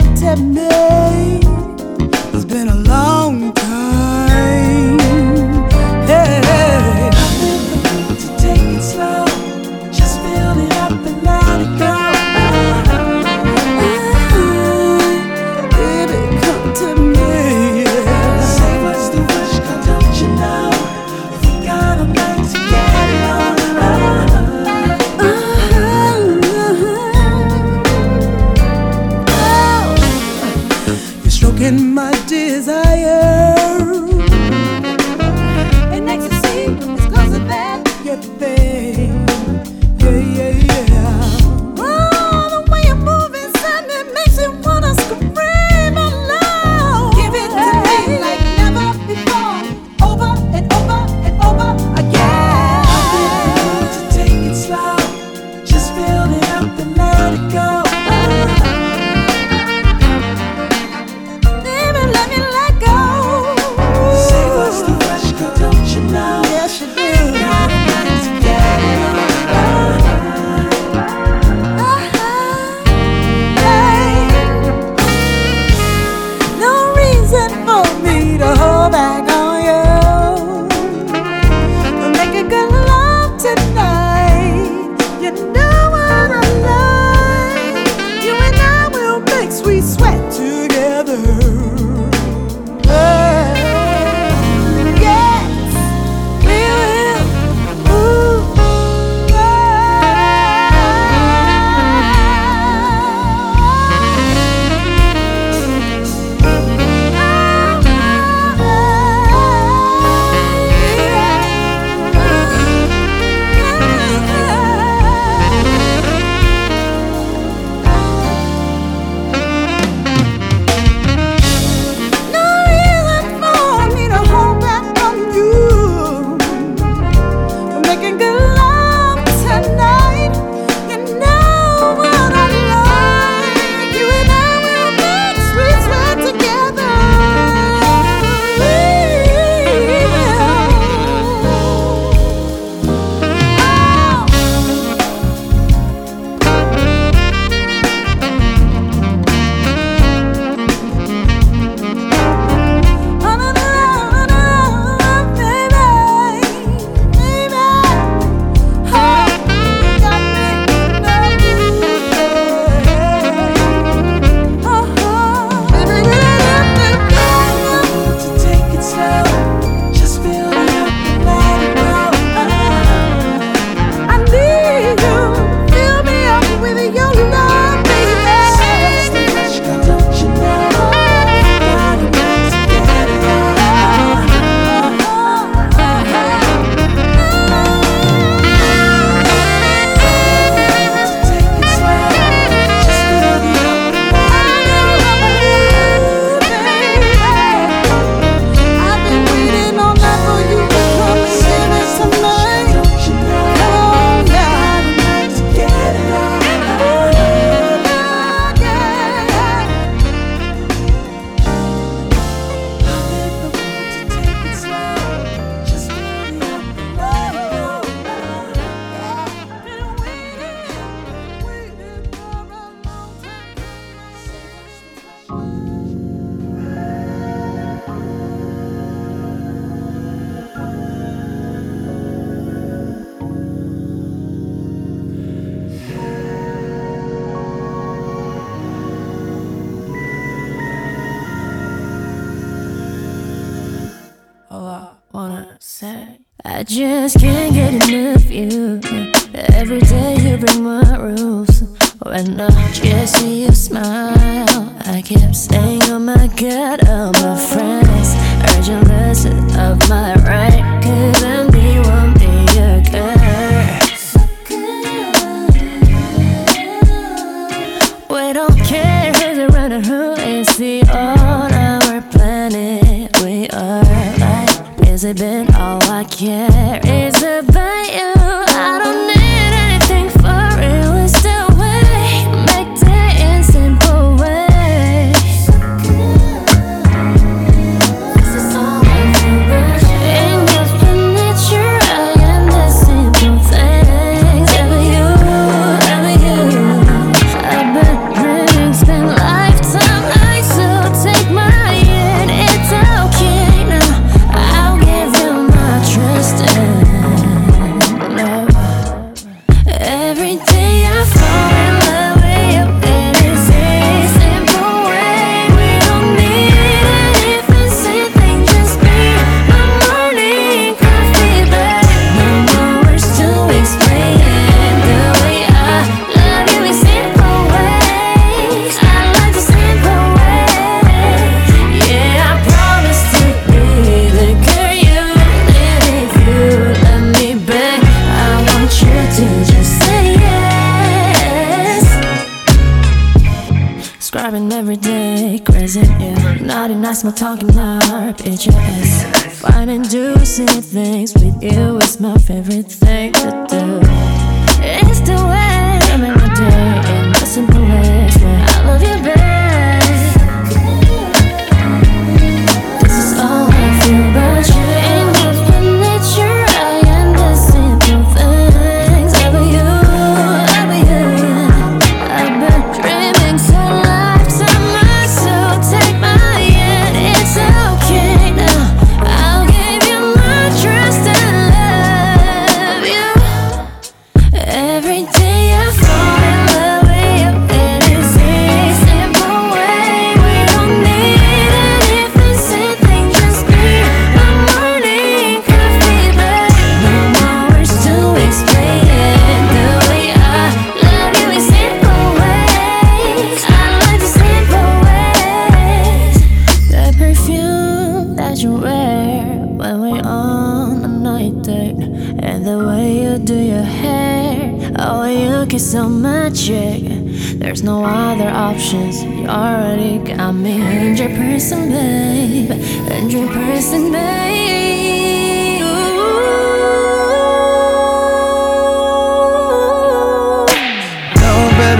do me.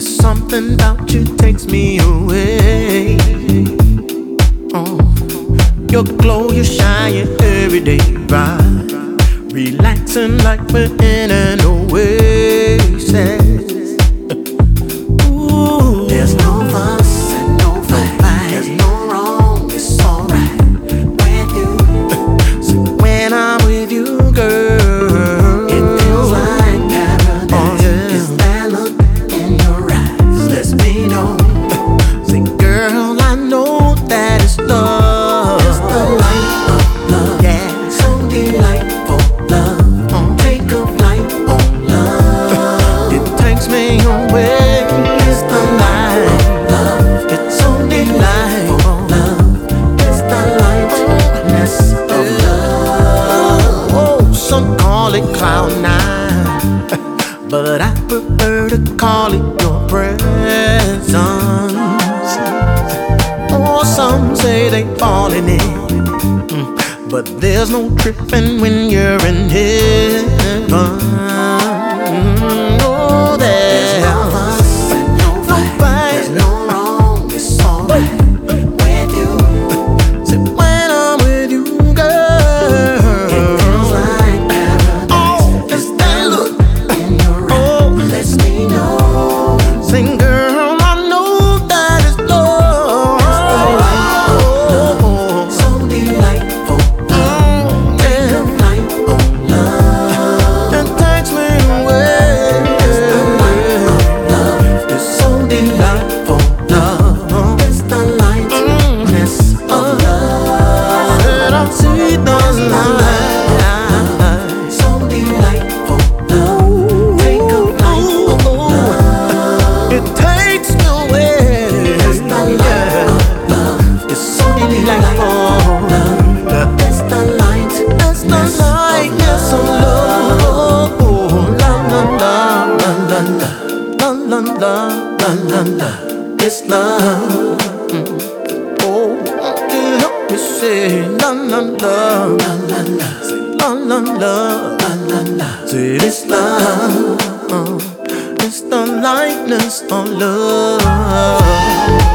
you takes me away. Oh, your glow, you shine every day, right? Relaxing like we're in an oasis. la la la la la la. Say this love, uh, it's the lightness of love.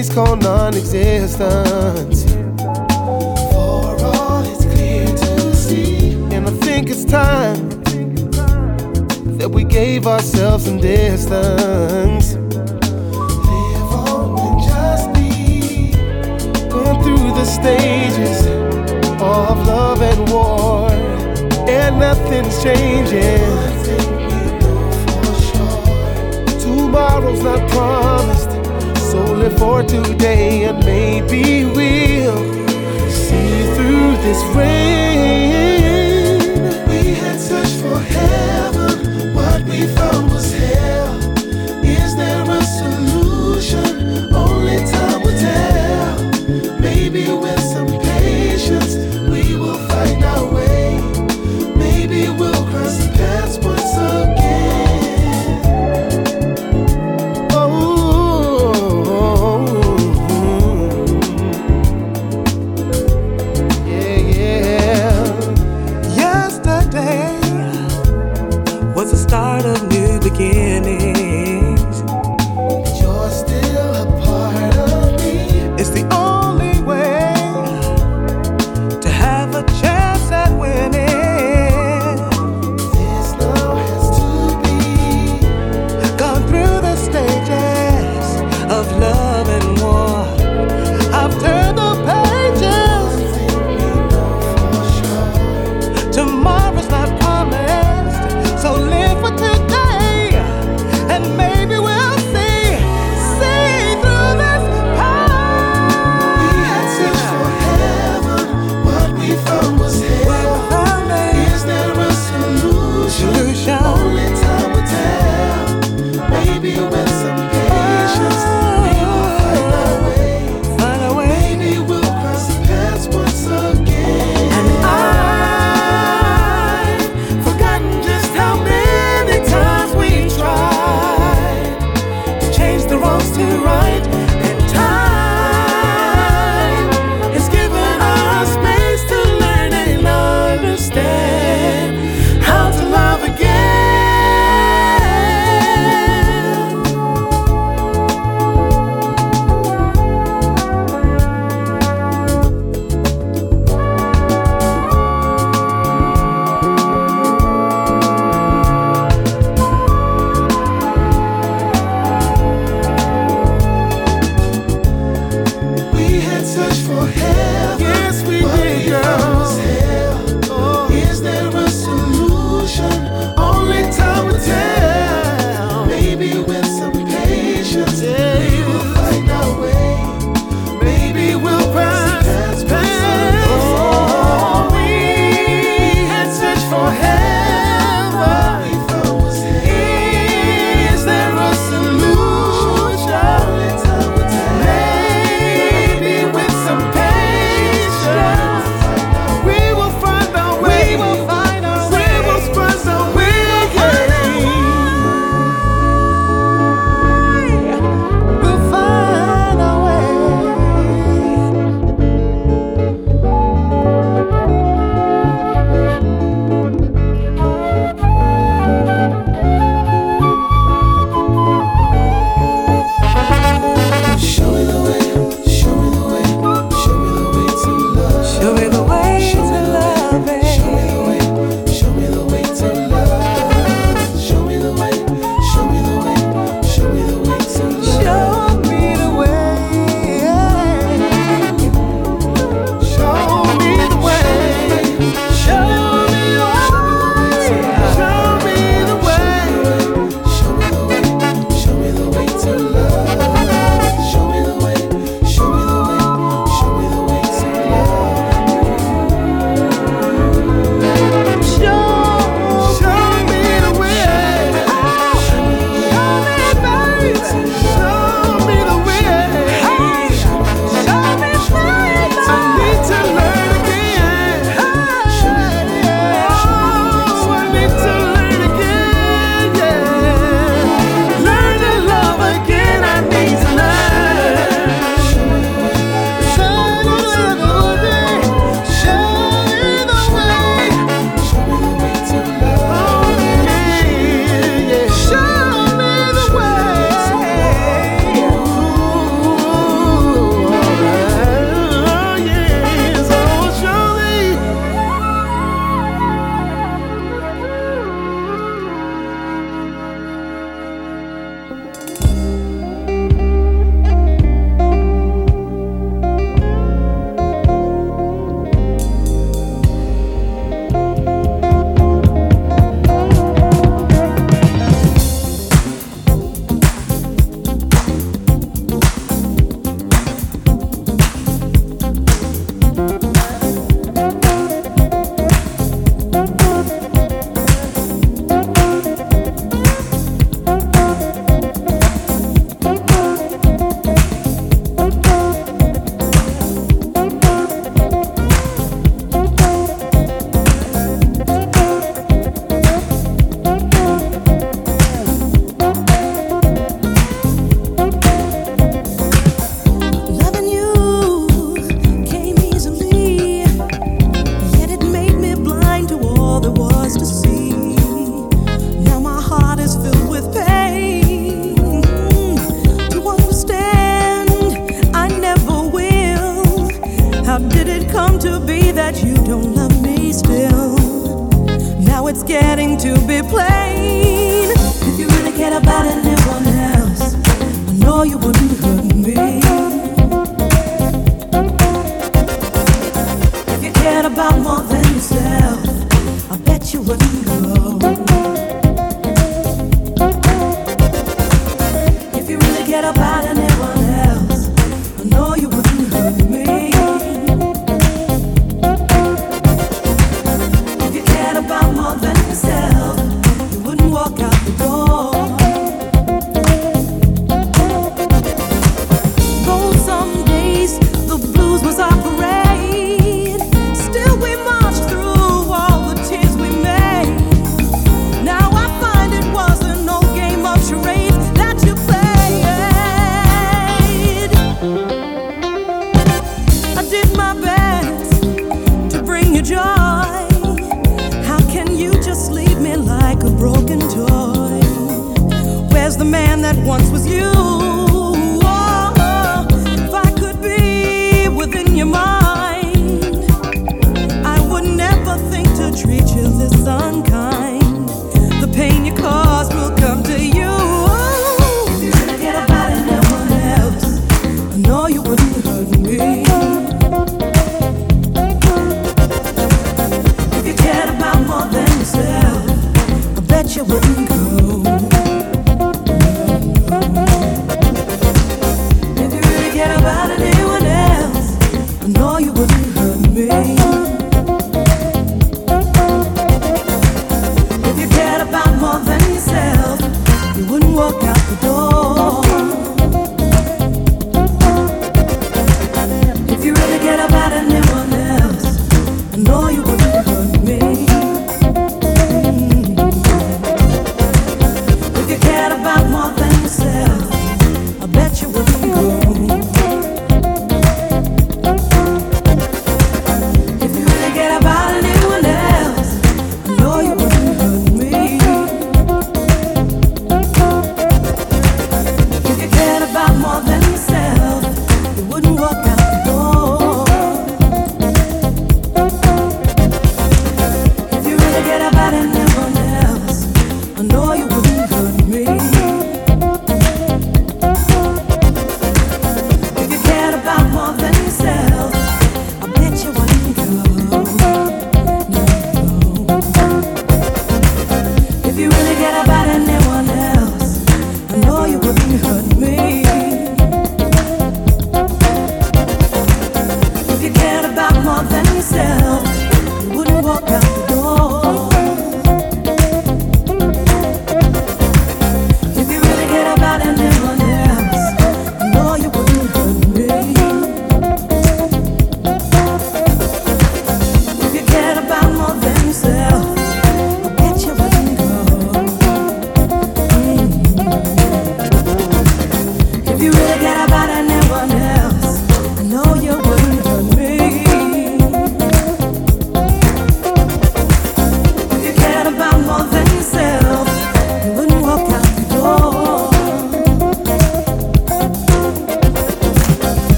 please call non existence. For all it's clear to see. And I think it's time that we gave ourselves some distance. Live on and just be. Going through the stages of love and war, and nothing's changing. Tomorrow's not promised only for today, and maybe we'll see through this rain. We had searched for heaven, what we found was.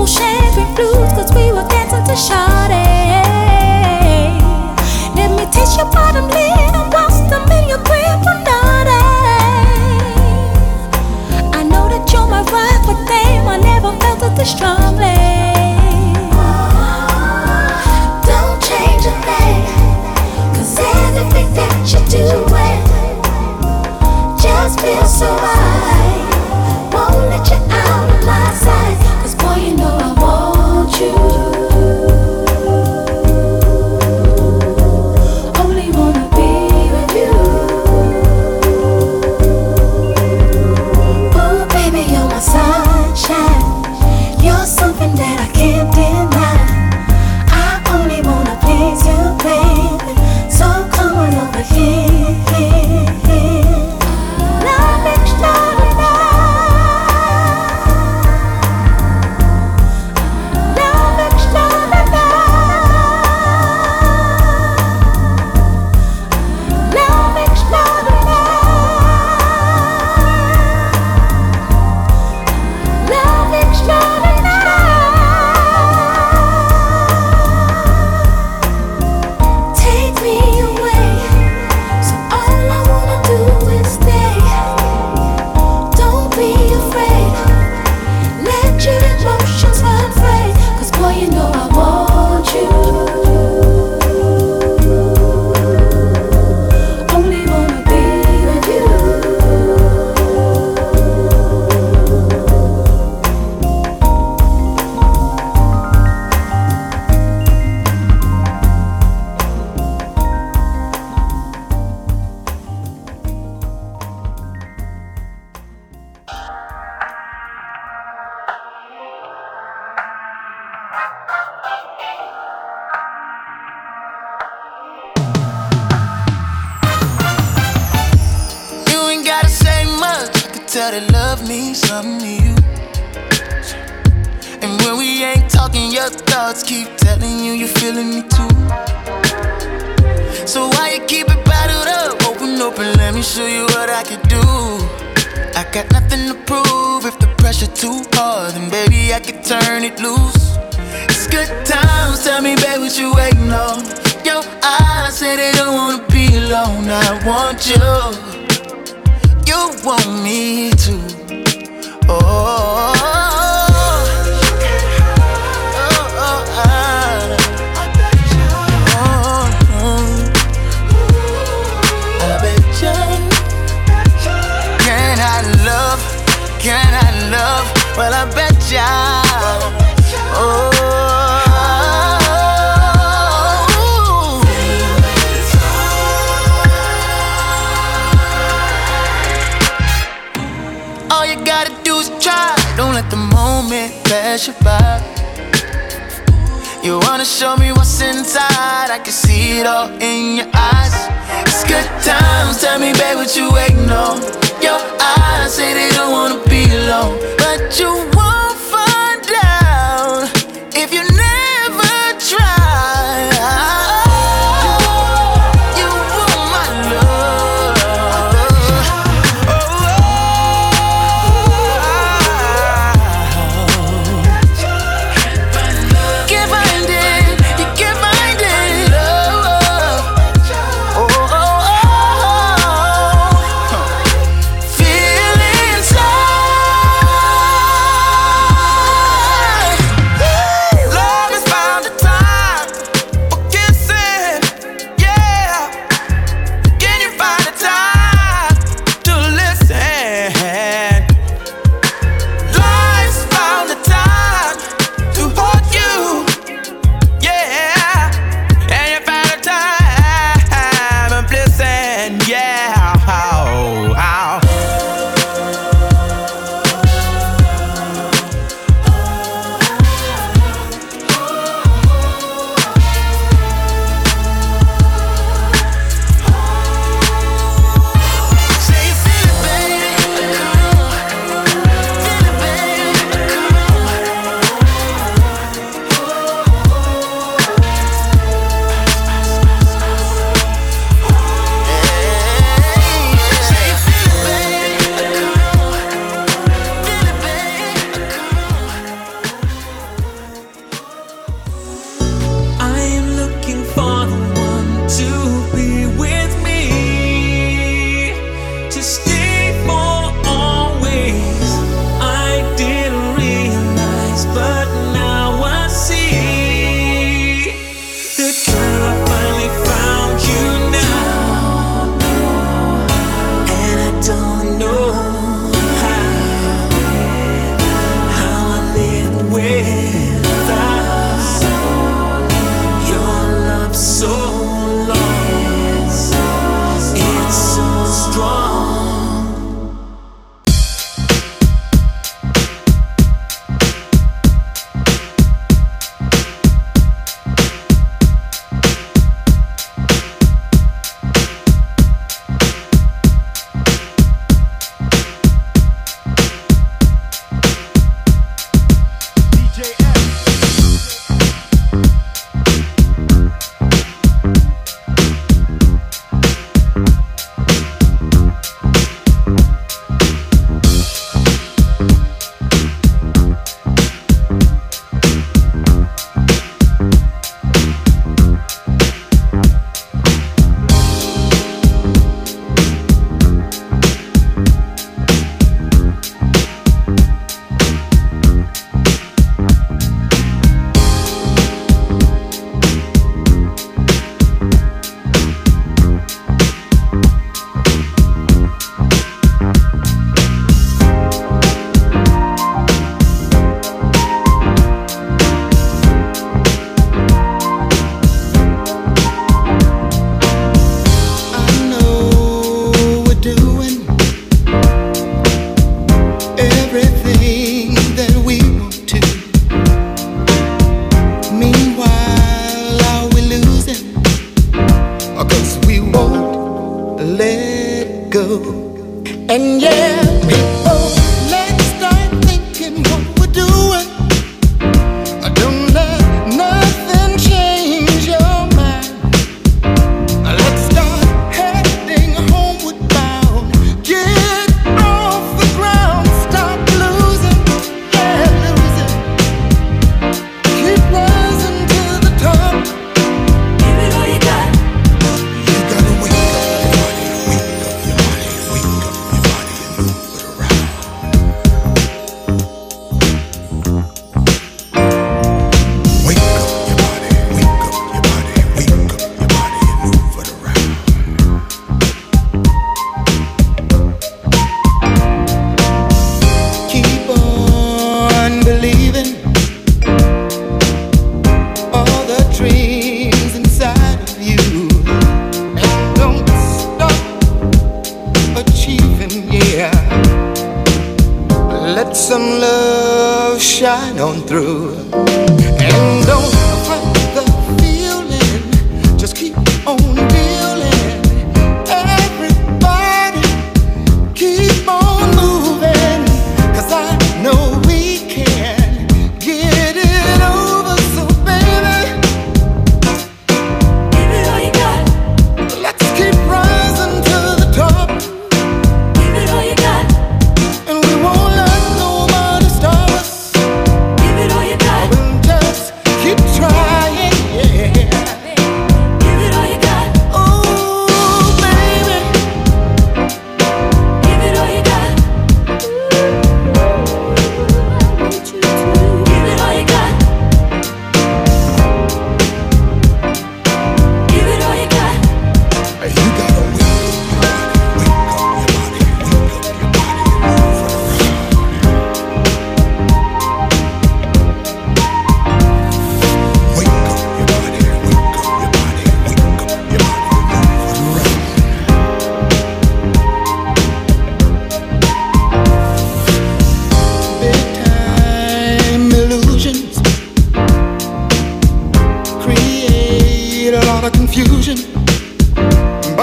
people sharing blues cause we were dancing to shawty Let me taste your bottom lip and whilst I'm in your grip, I'm naughty I know that you're my rock but damn I never felt it this strongly. Don't change a thing everything that you do it just feels so right. me show you what I can do. I got nothing to prove. If the pressure too hard, then baby I can turn it loose. It's good times. Tell me, baby, what you waiting on? Your eyes say they don't wanna be alone. I want you. You want me to. Oh. kind of love? Well, I bet ya. Oh. All you gotta do is try. Don't let the moment pass you by. You wanna show me what's inside? I can see it all in your eyes. It's good times. Tell me, babe, what you waiting on? Your eyes say they don't wanna be alone, but you won't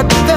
baby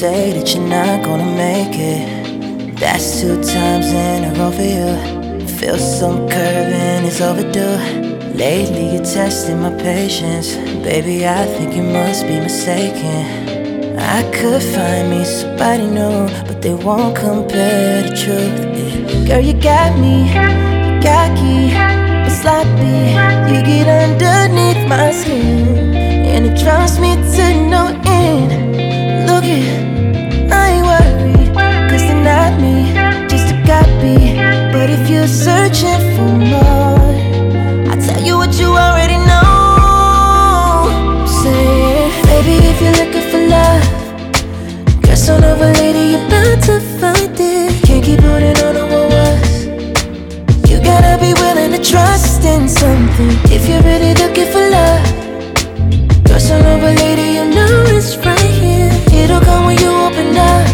Say that you're not gonna make it. That's two times in a row for you. Feel some curving, it's overdue. Lately, you're testing my patience. Baby, I think you must be mistaken. I could find me somebody new, but they won't compare the truth. Girl, you got me, cocky, but sloppy. You get underneath my skin, and it drives me to no end. You're searching for more, I'll tell you what you already know. Baby, if you're looking for love. Lady, you're bound to find it. Can't keep on. You gotta be willing to trust in something if you're really looking for love. Lady, you know it's right here. It'll come when you open up.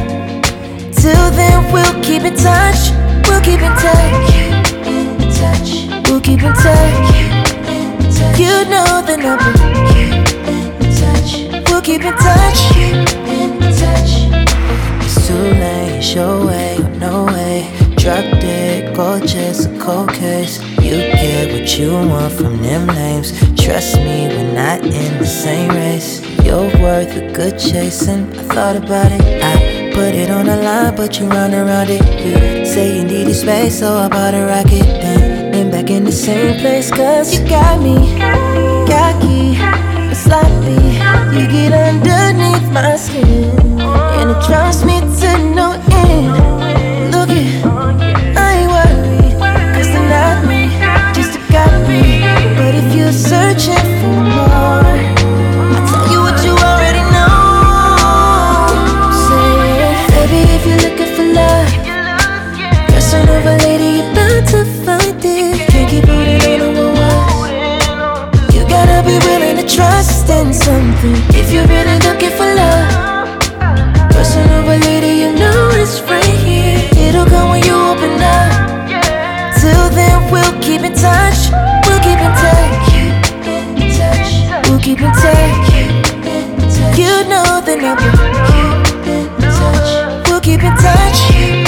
Till then, we'll keep in touch. We'll keep in touch. We'll keep in touch. You know the number. We'll keep in touch. It's too late, your way or no way. Drop dead, gorgeous, a cold case. You get what you want from them lames. Trust me, we're not in the same race. You're worth a good chasing. I thought about it, I put it on the line, but you run around it. You say you need needed space, so I bought a rocket. Then, then back in the same place, cause you got me. Cocky, sloppy. You get underneath my skin, and it drives me to no end. Look it, I ain't worried, cause they're not me, just a copy. But if you're searching for more, trust in something if you're really looking for love. Person over lady, you know it's right here. It'll come when you open up. Till then, we'll keep in touch. We'll keep in touch. We'll keep in touch. You know that I'll be. We'll keep in touch.